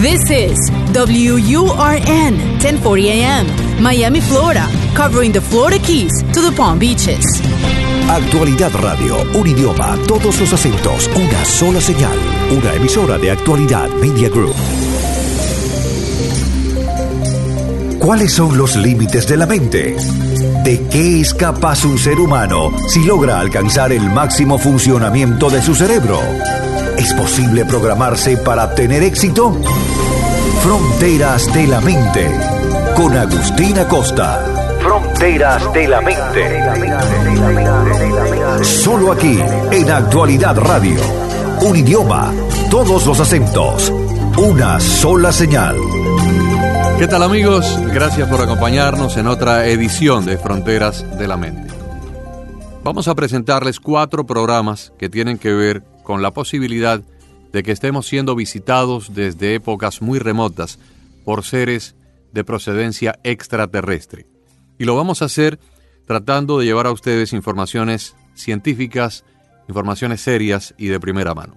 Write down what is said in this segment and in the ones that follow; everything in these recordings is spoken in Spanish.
This is WURN 1040 AM, Miami, Florida, covering the Florida Keys to the Palm Beaches. Actualidad Radio, un idioma, todos los acentos, una sola señal. Una emisora de Actualidad Media Group. ¿Cuáles son los límites de la mente? ¿De qué es capaz un ser humano si logra alcanzar el máximo funcionamiento de su cerebro? ¿Es posible programarse para tener éxito? Fronteras de la Mente, con Agustina Costa. Fronteras de la Mente. Solo aquí, en Actualidad Radio. Un idioma, todos los acentos, una sola señal. ¿Qué tal amigos? Gracias por acompañarnos en otra edición de Fronteras de la Mente. Vamos a presentarles cuatro programas que tienen que ver con la posibilidad de que estemos siendo visitados desde épocas muy remotas por seres de procedencia extraterrestre. Y lo vamos a hacer tratando de llevar a ustedes informaciones científicas, informaciones serias y de primera mano.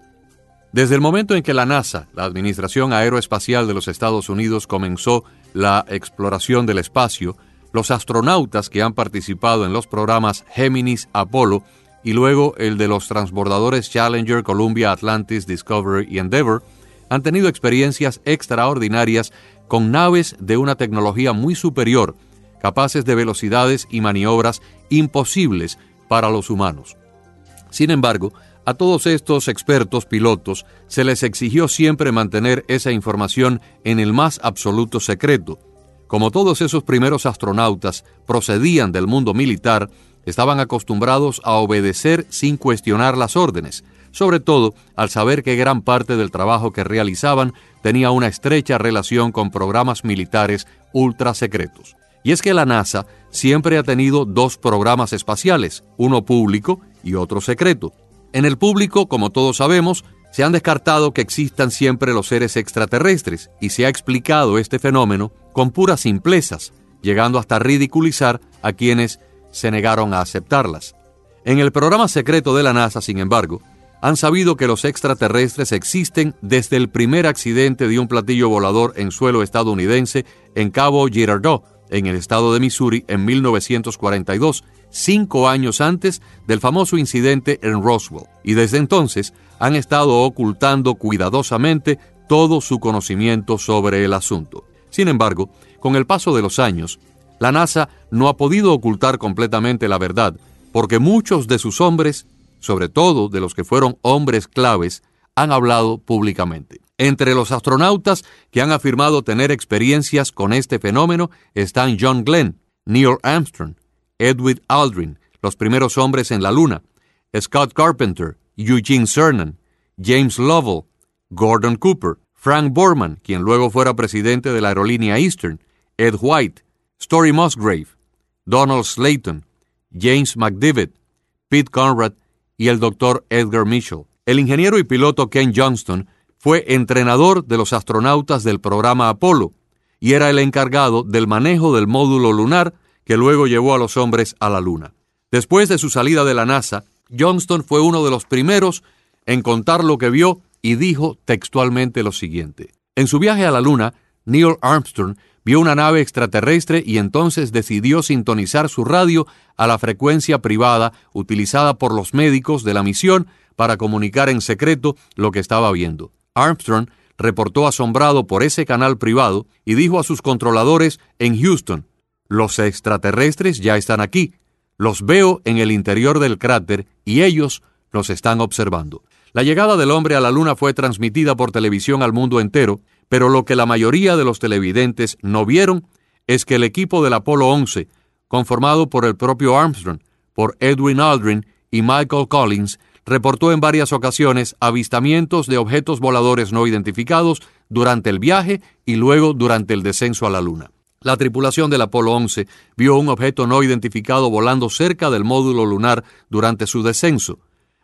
Desde el momento en que la NASA, la Administración Aeroespacial de los Estados Unidos, comenzó la exploración del espacio, los astronautas que han participado en los programas Géminis Apolo y luego el de los transbordadores Challenger, Columbia, Atlantis, Discovery y Endeavour, han tenido experiencias extraordinarias con naves de una tecnología muy superior, capaces de velocidades y maniobras imposibles para los humanos. Sin embargo, a todos estos expertos pilotos se les exigió siempre mantener esa información en el más absoluto secreto. Como todos esos primeros astronautas procedían del mundo militar, estaban acostumbrados a obedecer sin cuestionar las órdenes, sobre todo al saber que gran parte del trabajo que realizaban tenía una estrecha relación con programas militares ultra secretos. Y es que la NASA siempre ha tenido dos programas espaciales, uno público y otro secreto. En el público, como todos sabemos, se han descartado que existan siempre los seres extraterrestres y se ha explicado este fenómeno con puras simplezas, llegando hasta ridiculizar a quienes se negaron a aceptarlas. En el programa secreto de la NASA, sin embargo, han sabido que los extraterrestres existen desde el primer accidente de un platillo volador en suelo estadounidense en Cabo Girardeau, en el estado de Missouri, en 1942, cinco años antes del famoso incidente en Roswell, y desde entonces han estado ocultando cuidadosamente todo su conocimiento sobre el asunto. Sin embargo, con el paso de los años, la NASA no ha podido ocultar completamente la verdad, porque muchos de sus hombres, sobre todo de los que fueron hombres claves, han hablado públicamente. Entre los astronautas que han afirmado tener experiencias con este fenómeno están John Glenn, Neil Armstrong, Edwin Aldrin, los primeros hombres en la Luna, Scott Carpenter, Eugene Cernan, James Lovell, Gordon Cooper, Frank Borman, quien luego fuera presidente de la aerolínea Eastern, Ed White, Story Musgrave, Donald Slayton, James McDivitt, Pete Conrad y el doctor Edgar Mitchell. El ingeniero y piloto Ken Johnston fue entrenador de los astronautas del programa Apolo y era el encargado del manejo del módulo lunar que luego llevó a los hombres a la Luna. Después de su salida de la NASA, Johnston fue uno de los primeros en contar lo que vio y dijo textualmente lo siguiente. En su viaje a la Luna, Neil Armstrong vio una nave extraterrestre y entonces decidió sintonizar su radio a la frecuencia privada utilizada por los médicos de la misión para comunicar en secreto lo que estaba viendo. Armstrong reportó asombrado por ese canal privado y dijo a sus controladores en Houston, los extraterrestres ya están aquí. Los veo en el interior del cráter y ellos los están observando. La llegada del hombre a la Luna fue transmitida por televisión al mundo entero, pero lo que la mayoría de los televidentes no vieron es que el equipo del Apolo 11, conformado por el propio Armstrong, por Edwin Aldrin y Michael Collins, reportó en varias ocasiones avistamientos de objetos voladores no identificados durante el viaje y luego durante el descenso a la Luna. La tripulación del Apolo 11 vio un objeto no identificado volando cerca del módulo lunar durante su descenso.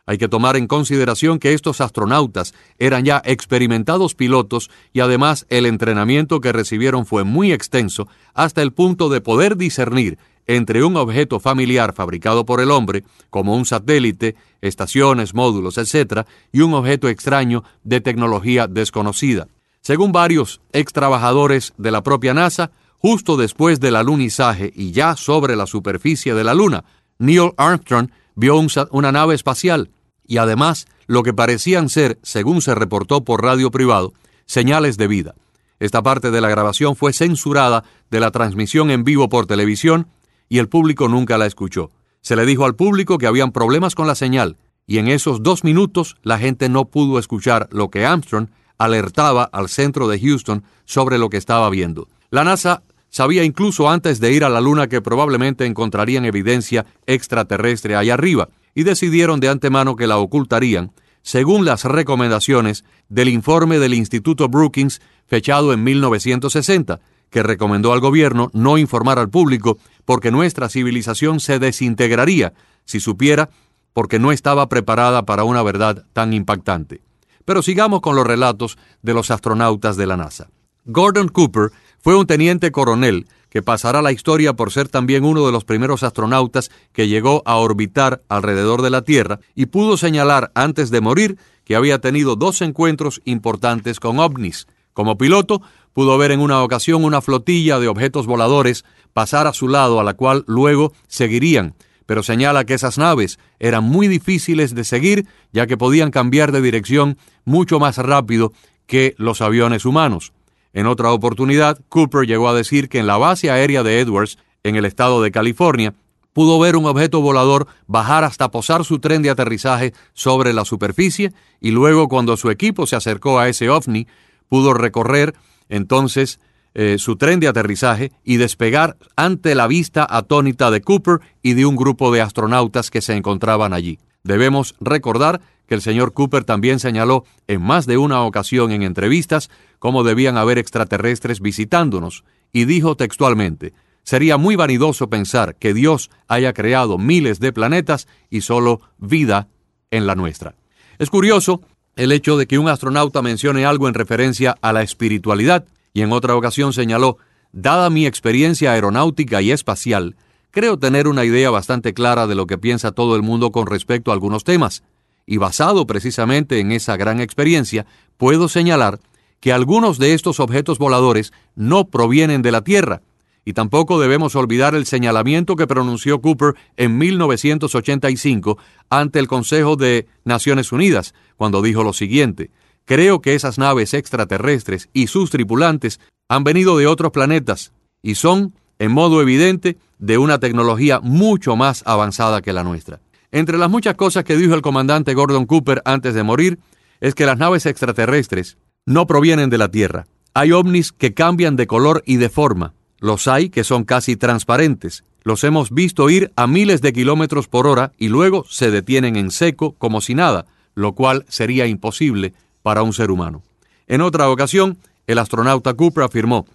Hay que tomar en consideración que estos astronautas eran ya experimentados pilotos y además el entrenamiento que recibieron fue muy extenso hasta el punto de poder discernir entre un objeto familiar fabricado por el hombre, como un satélite, estaciones, módulos, etc., y un objeto extraño de tecnología desconocida. Según varios ex trabajadores de la propia NASA, justo después del alunizaje y ya sobre la superficie de la Luna, Neil Armstrong vio una nave espacial y además lo que parecían ser, según se reportó por radio privado, señales de vida. Esta parte de la grabación fue censurada de la transmisión en vivo por televisión y el público nunca la escuchó. Se le dijo al público que habían problemas con la señal y en esos dos minutos la gente no pudo escuchar lo que Armstrong alertaba al centro de Houston sobre lo que estaba viendo. La NASA sabía incluso antes de ir a la Luna que probablemente encontrarían evidencia extraterrestre allá arriba, y decidieron de antemano que la ocultarían, según las recomendaciones del informe del Instituto Brookings fechado en 1960, que recomendó al gobierno no informar al público porque nuestra civilización se desintegraría si supiera porque no estaba preparada para una verdad tan impactante. Pero sigamos con los relatos de los astronautas de la NASA. Gordon Cooper fue un teniente coronel que pasará la historia por ser también uno de los primeros astronautas que llegó a orbitar alrededor de la Tierra y pudo señalar antes de morir que había tenido dos encuentros importantes con ovnis. Como piloto, pudo ver en una ocasión una flotilla de objetos voladores pasar a su lado a la cual luego seguirían, pero señala que esas naves eran muy difíciles de seguir ya que podían cambiar de dirección mucho más rápido que los aviones humanos. En otra oportunidad, Cooper llegó a decir que en la base aérea de Edwards, en el estado de California, pudo ver un objeto volador bajar hasta posar su tren de aterrizaje sobre la superficie y luego cuando su equipo se acercó a ese ovni, pudo recorrer entonces eh, su tren de aterrizaje y despegar ante la vista atónita de Cooper y de un grupo de astronautas que se encontraban allí. Debemos recordar que el señor Cooper también señaló en más de una ocasión en entrevistas cómo debían haber extraterrestres visitándonos, y dijo textualmente, sería muy vanidoso pensar que Dios haya creado miles de planetas y solo vida en la nuestra. Es curioso el hecho de que un astronauta mencione algo en referencia a la espiritualidad, y en otra ocasión señaló, dada mi experiencia aeronáutica y espacial, creo tener una idea bastante clara de lo que piensa todo el mundo con respecto a algunos temas, y basado precisamente en esa gran experiencia, puedo señalar que algunos de estos objetos voladores no provienen de la Tierra, y tampoco debemos olvidar el señalamiento que pronunció Cooper en 1985 ante el Consejo de Naciones Unidas, cuando dijo lo siguiente, Creo que esas naves extraterrestres y sus tripulantes han venido de otros planetas y son, en modo evidente, de una tecnología mucho más avanzada que la nuestra. Entre las muchas cosas que dijo el comandante Gordon Cooper antes de morir, es que las naves extraterrestres no provienen de la Tierra. Hay ovnis que cambian de color y de forma. Los hay que son casi transparentes. Los hemos visto ir a miles de kilómetros por hora y luego se detienen en seco como si nada, lo cual sería imposible para un ser humano. En otra ocasión, el astronauta Cooper afirmó,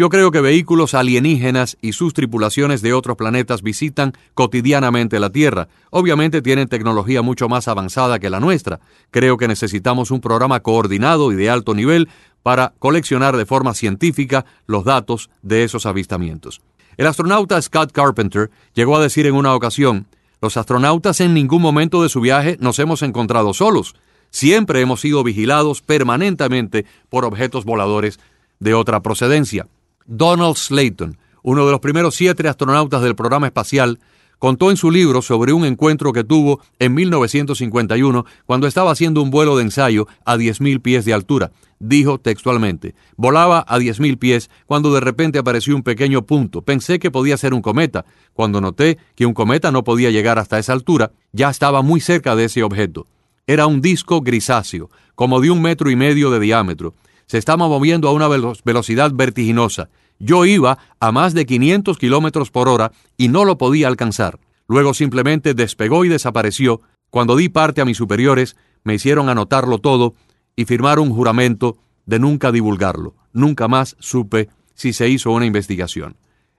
yo creo que vehículos alienígenas y sus tripulaciones de otros planetas visitan cotidianamente la Tierra. Obviamente tienen tecnología mucho más avanzada que la nuestra. Creo que necesitamos un programa coordinado y de alto nivel para coleccionar de forma científica los datos de esos avistamientos. El astronauta Scott Carpenter llegó a decir en una ocasión, los astronautas en ningún momento de su viaje nos hemos encontrado solos. Siempre hemos sido vigilados permanentemente por objetos voladores de otra procedencia. Donald Slayton, uno de los primeros siete astronautas del programa espacial, contó en su libro sobre un encuentro que tuvo en 1951 cuando estaba haciendo un vuelo de ensayo a 10.000 pies de altura. Dijo textualmente, volaba a 10.000 pies cuando de repente apareció un pequeño punto. Pensé que podía ser un cometa. Cuando noté que un cometa no podía llegar hasta esa altura, ya estaba muy cerca de ese objeto. Era un disco grisáceo, como de un metro y medio de diámetro. Se estaba moviendo a una velocidad vertiginosa. Yo iba a más de 500 kilómetros por hora y no lo podía alcanzar. Luego simplemente despegó y desapareció. Cuando di parte a mis superiores, me hicieron anotarlo todo y firmar un juramento de nunca divulgarlo. Nunca más supe si se hizo una investigación.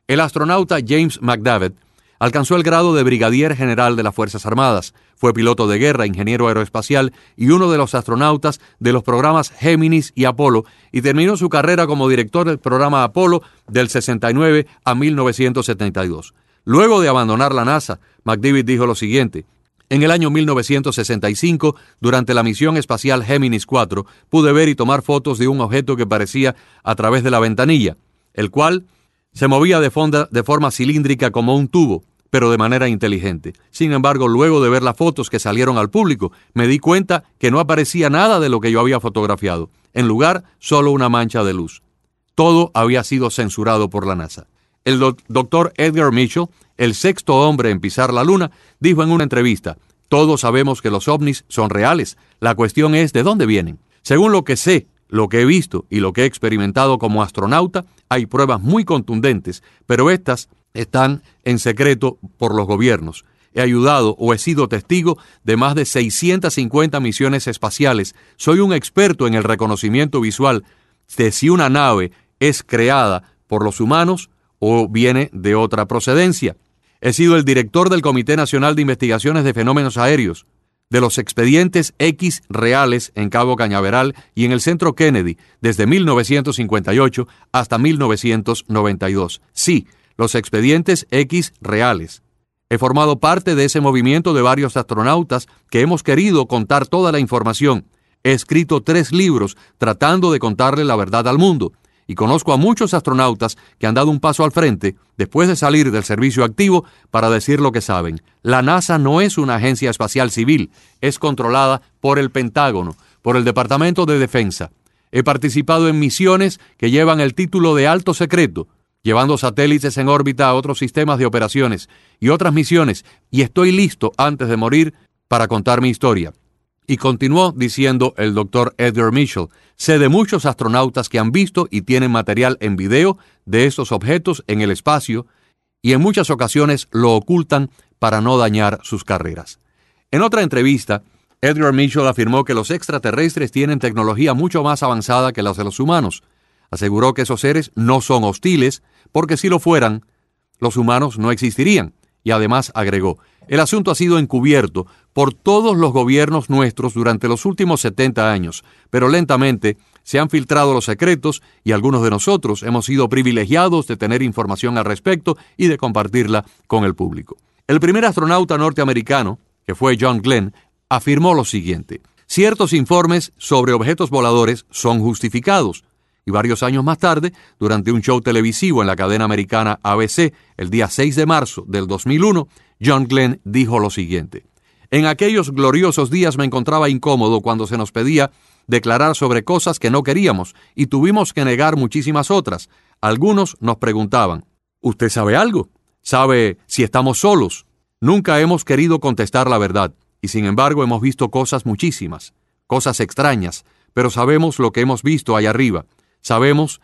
El astronauta James McDavid Alcanzó el grado de brigadier general de las Fuerzas Armadas, fue piloto de guerra, ingeniero aeroespacial y uno de los astronautas de los programas Géminis y Apolo, y terminó su carrera como director del programa Apolo del 69 a 1972. Luego de abandonar la NASA, McDavid dijo lo siguiente, En el año 1965, durante la misión espacial Géminis 4, pude ver y tomar fotos de un objeto que parecía a través de la ventanilla, el cual se movía de, de forma cilíndrica como un tubo, pero de manera inteligente. Sin embargo, luego de ver las fotos que salieron al público, me di cuenta que no aparecía nada de lo que yo había fotografiado. En lugar, solo una mancha de luz. Todo había sido censurado por la NASA. El doctor Edgar Mitchell, el sexto hombre en pisar la Luna, dijo en una entrevista, todos sabemos que los ovnis son reales, la cuestión es de dónde vienen. Según lo que sé, lo que he visto y lo que he experimentado como astronauta, hay pruebas muy contundentes, pero estas están en secreto por los gobiernos. He ayudado o he sido testigo de más de 650 misiones espaciales. Soy un experto en el reconocimiento visual de si una nave es creada por los humanos o viene de otra procedencia. He sido el director del Comité Nacional de Investigaciones de Fenómenos Aéreos, de los expedientes X reales en Cabo Cañaveral y en el Centro Kennedy desde 1958 hasta 1992. Sí, los expedientes X reales. He formado parte de ese movimiento de varios astronautas que hemos querido contar toda la información. He escrito tres libros tratando de contarle la verdad al mundo y conozco a muchos astronautas que han dado un paso al frente después de salir del servicio activo para decir lo que saben. La NASA no es una agencia espacial civil, es controlada por el Pentágono, por el Departamento de Defensa. He participado en misiones que llevan el título de alto secreto, llevando satélites en órbita a otros sistemas de operaciones y otras misiones, y estoy listo antes de morir para contar mi historia. Y continuó diciendo el doctor Edgar Mitchell, sé de muchos astronautas que han visto y tienen material en video de estos objetos en el espacio y en muchas ocasiones lo ocultan para no dañar sus carreras. En otra entrevista, Edgar Mitchell afirmó que los extraterrestres tienen tecnología mucho más avanzada que la de los humanos. Aseguró que esos seres no son hostiles, porque si lo fueran, los humanos no existirían. Y además agregó, el asunto ha sido encubierto por todos los gobiernos nuestros durante los últimos 70 años, pero lentamente se han filtrado los secretos y algunos de nosotros hemos sido privilegiados de tener información al respecto y de compartirla con el público. El primer astronauta norteamericano, que fue John Glenn, afirmó lo siguiente, ciertos informes sobre objetos voladores son justificados, y varios años más tarde, durante un show televisivo en la cadena americana ABC, el día 6 de marzo del 2001, John Glenn dijo lo siguiente. En aquellos gloriosos días me encontraba incómodo cuando se nos pedía declarar sobre cosas que no queríamos y tuvimos que negar muchísimas otras. Algunos nos preguntaban, ¿usted sabe algo? ¿Sabe si estamos solos? Nunca hemos querido contestar la verdad y sin embargo hemos visto cosas muchísimas, cosas extrañas, pero sabemos lo que hemos visto allá arriba Sabemos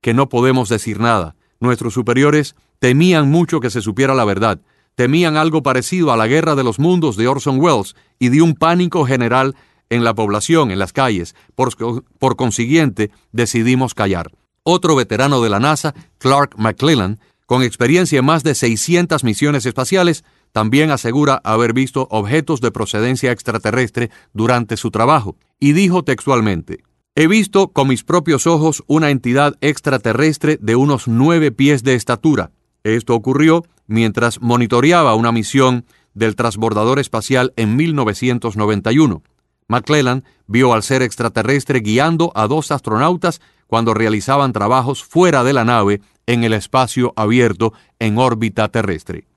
que no podemos decir nada. Nuestros superiores temían mucho que se supiera la verdad, temían algo parecido a la guerra de los mundos de Orson Welles y de un pánico general en la población, en las calles. Por, consiguiente, decidimos callar. Otro veterano de la NASA, Clark McClellan, con experiencia en más de 600 misiones espaciales, también asegura haber visto objetos de procedencia extraterrestre durante su trabajo, y dijo textualmente, He visto con mis propios ojos una entidad extraterrestre de unos nueve pies de estatura. Esto ocurrió mientras monitoreaba una misión del transbordador espacial en 1991. McClellan vio al ser extraterrestre guiando a dos astronautas cuando realizaban trabajos fuera de la nave en el espacio abierto en órbita terrestre.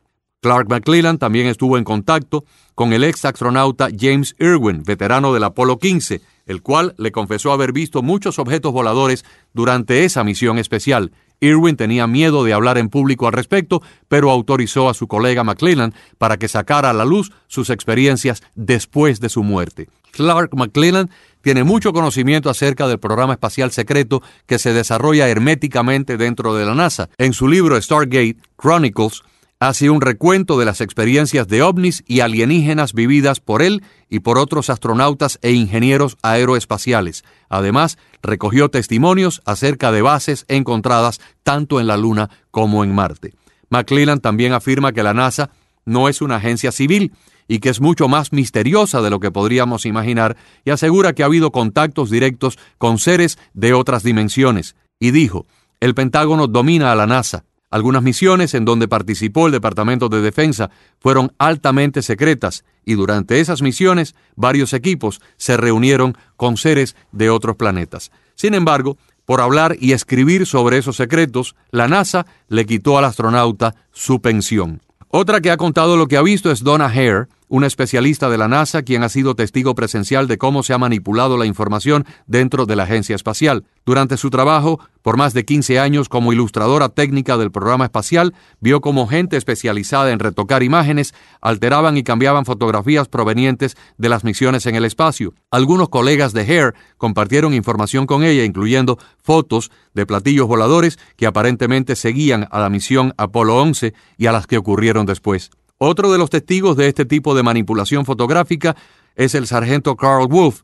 Clark McClellan también estuvo en contacto con el ex astronauta James Irwin, veterano del Apolo 15, el cual le confesó haber visto muchos objetos voladores durante esa misión especial. Irwin tenía miedo de hablar en público al respecto, pero autorizó a su colega McClellan para que sacara a la luz sus experiencias después de su muerte. Clark McClellan tiene mucho conocimiento acerca del programa espacial secreto que se desarrolla herméticamente dentro de la NASA. En su libro Stargate Chronicles, hace un recuento de las experiencias de ovnis y alienígenas vividas por él y por otros astronautas e ingenieros aeroespaciales. Además, recogió testimonios acerca de bases encontradas tanto en la Luna como en Marte. McClellan también afirma que la NASA no es una agencia civil y que es mucho más misteriosa de lo que podríamos imaginar y asegura que ha habido contactos directos con seres de otras dimensiones. Y dijo, el Pentágono domina a la NASA, Algunas misiones en donde participó el Departamento de Defensa fueron altamente secretas y durante esas misiones varios equipos se reunieron con seres de otros planetas. Sin embargo, por hablar y escribir sobre esos secretos, la NASA le quitó al astronauta su pensión. Otra que ha contado lo que ha visto es Donna Hare, una especialista de la NASA quien ha sido testigo presencial de cómo se ha manipulado la información dentro de la agencia espacial. Durante su trabajo, por más de 15 años como ilustradora técnica del programa espacial, vio cómo gente especializada en retocar imágenes alteraban y cambiaban fotografías provenientes de las misiones en el espacio. Algunos colegas de Hare compartieron información con ella, incluyendo fotos de platillos voladores que aparentemente seguían a la misión Apolo 11 y a las que ocurrieron después. Otro de los testigos de este tipo de manipulación fotográfica es el sargento Carl Wolf,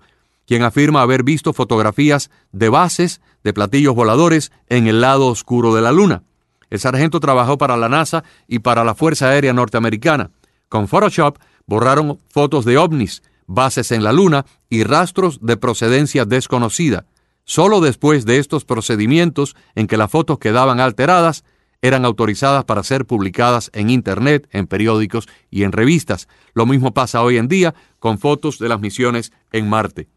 quien afirma haber visto fotografías de bases de platillos voladores en el lado oscuro de la Luna. El sargento trabajó para la NASA y para la Fuerza Aérea Norteamericana. Con Photoshop borraron fotos de ovnis, bases en la Luna y rastros de procedencia desconocida. Solo después de estos procedimientos en que las fotos quedaban alteradas, eran autorizadas para ser publicadas en Internet, en periódicos y en revistas. Lo mismo pasa hoy en día con fotos de las misiones en Marte.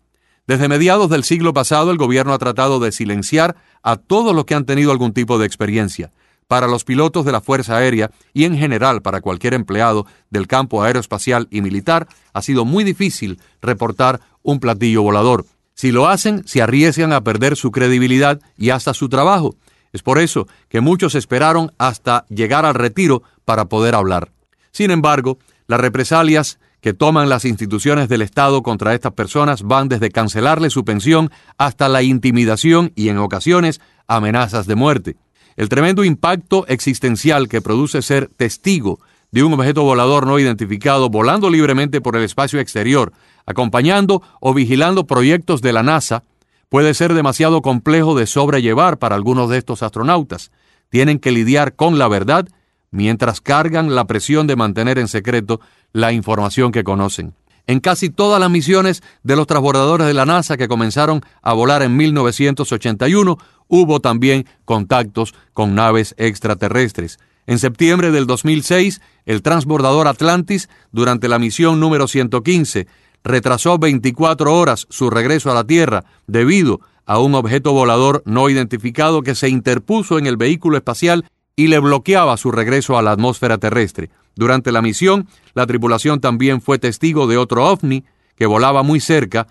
Desde mediados del siglo pasado, el gobierno ha tratado de silenciar a todos los que han tenido algún tipo de experiencia. Para los pilotos de la Fuerza Aérea y en general para cualquier empleado del campo aeroespacial y militar, ha sido muy difícil reportar un platillo volador. Si lo hacen, se arriesgan a perder su credibilidad y hasta su trabajo. Es por eso que muchos esperaron hasta llegar al retiro para poder hablar. Sin embargo, las represalias que toman las instituciones del Estado contra estas personas van desde cancelarle su pensión hasta la intimidación y en ocasiones amenazas de muerte. El tremendo impacto existencial que produce ser testigo de un objeto volador no identificado volando libremente por el espacio exterior, acompañando o vigilando proyectos de la NASA, puede ser demasiado complejo de sobrellevar para algunos de estos astronautas. Tienen que lidiar con la verdad mientras cargan la presión de mantener en secreto la información que conocen. En casi todas las misiones de los transbordadores de la NASA que comenzaron a volar en 1981, hubo también contactos con naves extraterrestres. En septiembre del 2006, el transbordador Atlantis, durante la misión número 115, retrasó 24 horas su regreso a la Tierra debido a un objeto volador no identificado que se interpuso en el vehículo espacial y le bloqueaba su regreso a la atmósfera terrestre. Durante la misión, la tripulación también fue testigo de otro ovni que volaba muy cerca,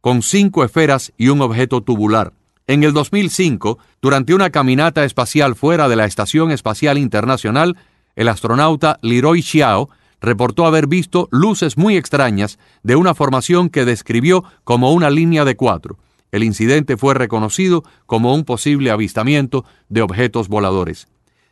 con cinco esferas y un objeto tubular. En el 2005, durante una caminata espacial fuera de la Estación Espacial Internacional, el astronauta Leroy Xiao reportó haber visto luces muy extrañas de una formación que describió como una línea de cuatro. El incidente fue reconocido como un posible avistamiento de objetos voladores.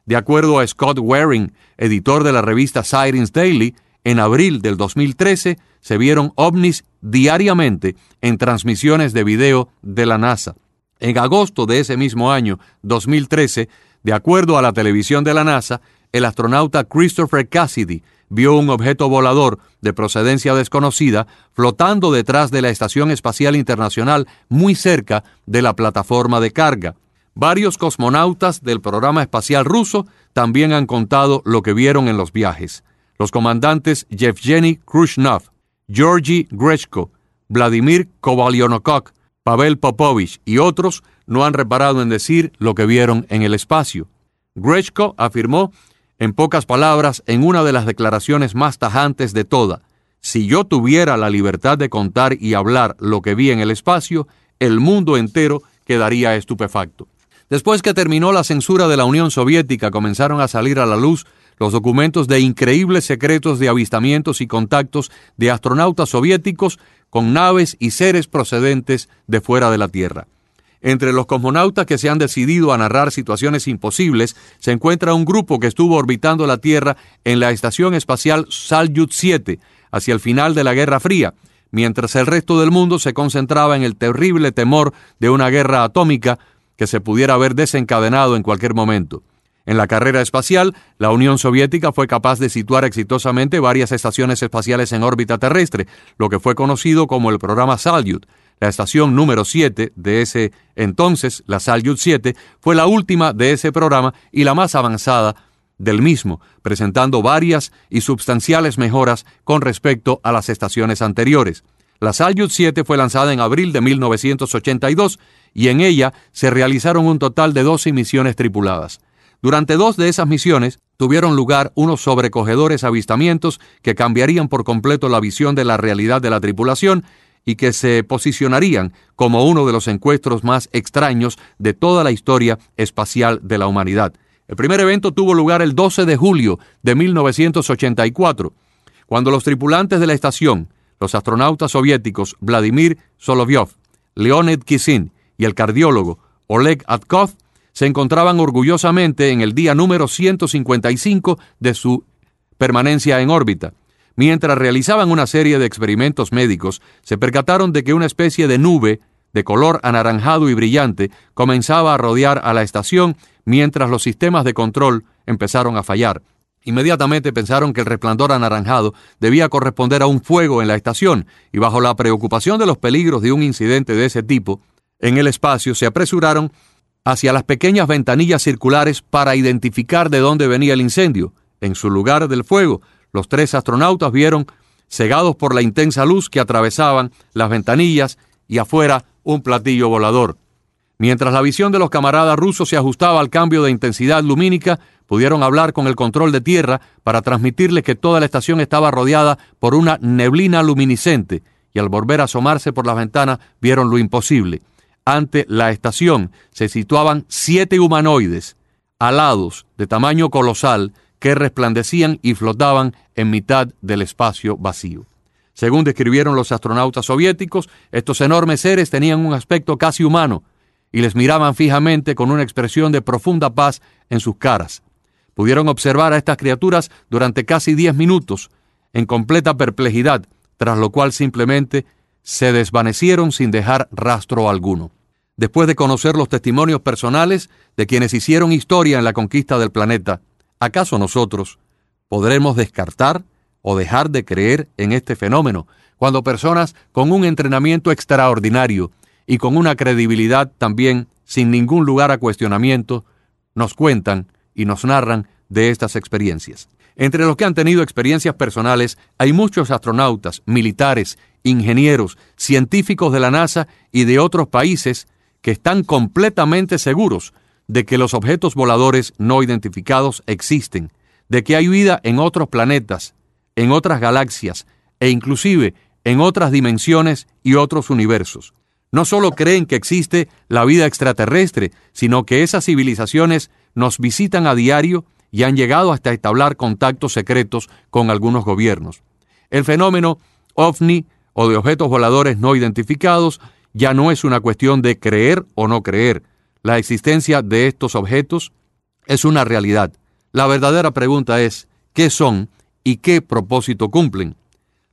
De acuerdo a Scott Waring, editor de la revista Sirens Daily, en abril del 2013 se vieron ovnis diariamente en transmisiones de video de la NASA. En agosto de ese mismo año, 2013, de acuerdo a la televisión de la NASA, el astronauta Christopher Cassidy vio un objeto volador de procedencia desconocida flotando detrás de la Estación Espacial Internacional muy cerca de la plataforma de carga. Varios cosmonautas del programa espacial ruso también han contado lo que vieron en los viajes. Los comandantes Yevgeny Khrushchev, Georgy Grechko, Vladimir Kovalyonokov, Pavel Popovich y otros no han reparado en decir lo que vieron en el espacio. Grechko afirmó en pocas palabras, en una de las declaraciones más tajantes de toda, si yo tuviera la libertad de contar y hablar lo que vi en el espacio, el mundo entero quedaría estupefacto. Después que terminó la censura de la Unión Soviética, comenzaron a salir a la luz los documentos de increíbles secretos de avistamientos y contactos de astronautas soviéticos con naves y seres procedentes de fuera de la Tierra. Entre los cosmonautas que se han decidido a narrar situaciones imposibles, se encuentra un grupo que estuvo orbitando la Tierra en la Estación Espacial Salyut 7 hacia el final de la Guerra Fría, mientras el resto del mundo se concentraba en el terrible temor de una guerra atómica que se pudiera haber desencadenado en cualquier momento. En la carrera espacial, la Unión Soviética fue capaz de situar exitosamente varias estaciones espaciales en órbita terrestre, lo que fue conocido como el programa Salyut, La estación número 7 de ese entonces, la Salyut 7, fue la última de ese programa y la más avanzada del mismo, presentando varias y sustanciales mejoras con respecto a las estaciones anteriores. La Salyut 7 fue lanzada en abril de 1982 y en ella se realizaron un total de 12 misiones tripuladas. Durante dos de esas misiones tuvieron lugar unos sobrecogedores avistamientos que cambiarían por completo la visión de la realidad de la tripulación y que se posicionarían como uno de los encuentros más extraños de toda la historia espacial de la humanidad. El primer evento tuvo lugar el 12 de julio de 1984, cuando los tripulantes de la estación, los astronautas soviéticos Vladimir Solovyov, Leonid Kisin y el cardiólogo Oleg Atkov se encontraban orgullosamente en el día número 155 de su permanencia en órbita. Mientras realizaban una serie de experimentos médicos, se percataron de que una especie de nube de color anaranjado y brillante comenzaba a rodear a la estación mientras los sistemas de control empezaron a fallar. Inmediatamente pensaron que el resplandor anaranjado debía corresponder a un fuego en la estación, y bajo la preocupación de los peligros de un incidente de ese tipo, en el espacio se apresuraron hacia las pequeñas ventanillas circulares para identificar de dónde venía el incendio. En su lugar del fuego, los tres astronautas vieron, cegados por la intensa luz que atravesaban las ventanillas, y afuera un platillo volador. Mientras la visión de los camaradas rusos se ajustaba al cambio de intensidad lumínica, pudieron hablar con el control de tierra para transmitirles que toda la estación estaba rodeada por una neblina luminiscente, y al volver a asomarse por la ventana vieron lo imposible. Ante la estación se situaban siete humanoides, alados, de tamaño colosal, que resplandecían y flotaban en mitad del espacio vacío. Según describieron los astronautas soviéticos, estos enormes seres tenían un aspecto casi humano y les miraban fijamente con una expresión de profunda paz en sus caras. Pudieron observar a estas criaturas durante casi diez minutos, en completa perplejidad, tras lo cual simplemente se desvanecieron sin dejar rastro alguno. Después de conocer los testimonios personales de quienes hicieron historia en la conquista del planeta, ¿acaso nosotros podremos descartar o dejar de creer en este fenómeno, cuando personas con un entrenamiento extraordinario y con una credibilidad también sin ningún lugar a cuestionamiento nos cuentan y nos narran de estas experiencias. Entre los que han tenido experiencias personales hay muchos astronautas, militares, ingenieros, científicos de la NASA y de otros países que están completamente seguros de que los objetos voladores no identificados existen, de que hay vida en otros planetas, en otras galaxias e inclusive en otras dimensiones y otros universos. No solo creen que existe la vida extraterrestre, sino que esas civilizaciones nos visitan a diario y han llegado hasta establecer contactos secretos con algunos gobiernos. El fenómeno ovni o de objetos voladores no identificados ya no es una cuestión de creer o no creer. La existencia de estos objetos es una realidad. La verdadera pregunta es, ¿qué son y qué propósito cumplen.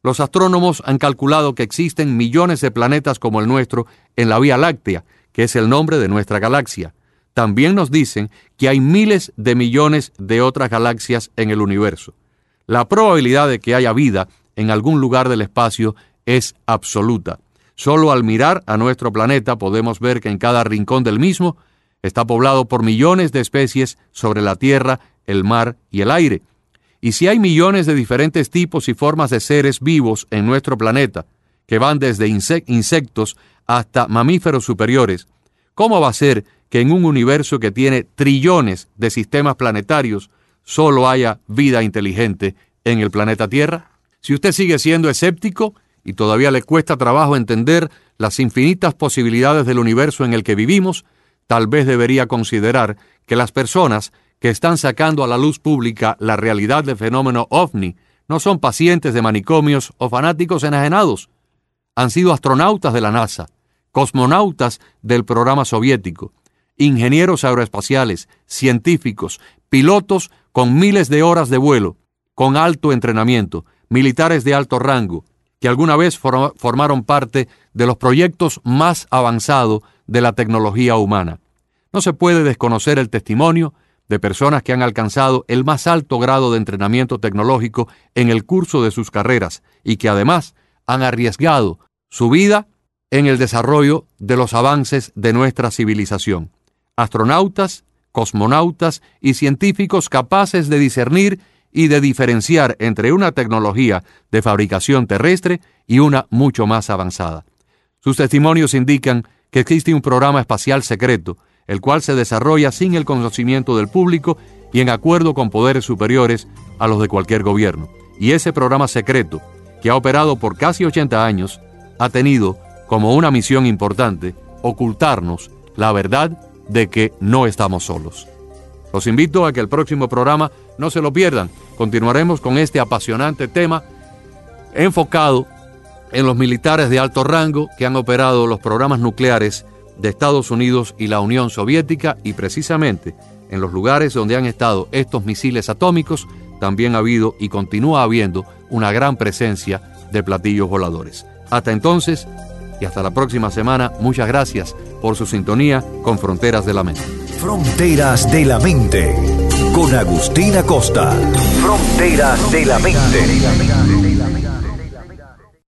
Los astrónomos han calculado que existen millones de planetas como el nuestro en la Vía Láctea, que es el nombre de nuestra galaxia. También nos dicen que hay miles de millones de otras galaxias en el universo. La probabilidad de que haya vida en algún lugar del espacio es absoluta. Solo al mirar a nuestro planeta podemos ver que en cada rincón del mismo está poblado por millones de especies sobre la Tierra, el mar y el aire. Y si hay millones de diferentes tipos y formas de seres vivos en nuestro planeta, que van desde insectos hasta mamíferos superiores, ¿cómo va a ser que en un universo que tiene trillones de sistemas planetarios solo haya vida inteligente en el planeta Tierra? Si usted sigue siendo escéptico y todavía le cuesta trabajo entender las infinitas posibilidades del universo en el que vivimos, tal vez debería considerar que las personas que están sacando a la luz pública la realidad del fenómeno ovni no son pacientes de manicomios o fanáticos enajenados. Han sido astronautas de la NASA, cosmonautas del programa soviético, ingenieros aeroespaciales, científicos, pilotos con miles de horas de vuelo, con alto entrenamiento, militares de alto rango, que alguna vez formaron parte de los proyectos más avanzados de la tecnología humana. No se puede desconocer el testimonio de personas que han alcanzado el más alto grado de entrenamiento tecnológico en el curso de sus carreras y que además han arriesgado su vida en el desarrollo de los avances de nuestra civilización. Astronautas, cosmonautas y científicos capaces de discernir y de diferenciar entre una tecnología de fabricación terrestre y una mucho más avanzada. Sus testimonios indican que existe un programa espacial secreto, el cual se desarrolla sin el conocimiento del público y en acuerdo con poderes superiores a los de cualquier gobierno. Y ese programa secreto, que ha operado por casi 80 años, ha tenido como una misión importante ocultarnos la verdad de que no estamos solos. Los invito a que el próximo programa no se lo pierdan. Continuaremos con este apasionante tema enfocado en los militares de alto rango que han operado los programas nucleares de Estados Unidos y la Unión Soviética y precisamente en los lugares donde han estado estos misiles atómicos también ha habido y continúa habiendo una gran presencia de platillos voladores. Hasta entonces y hasta la próxima semana, muchas gracias por su sintonía con Fronteras de la Mente. Fronteras de la Mente con Agustina Costa. Fronteras de la Mente.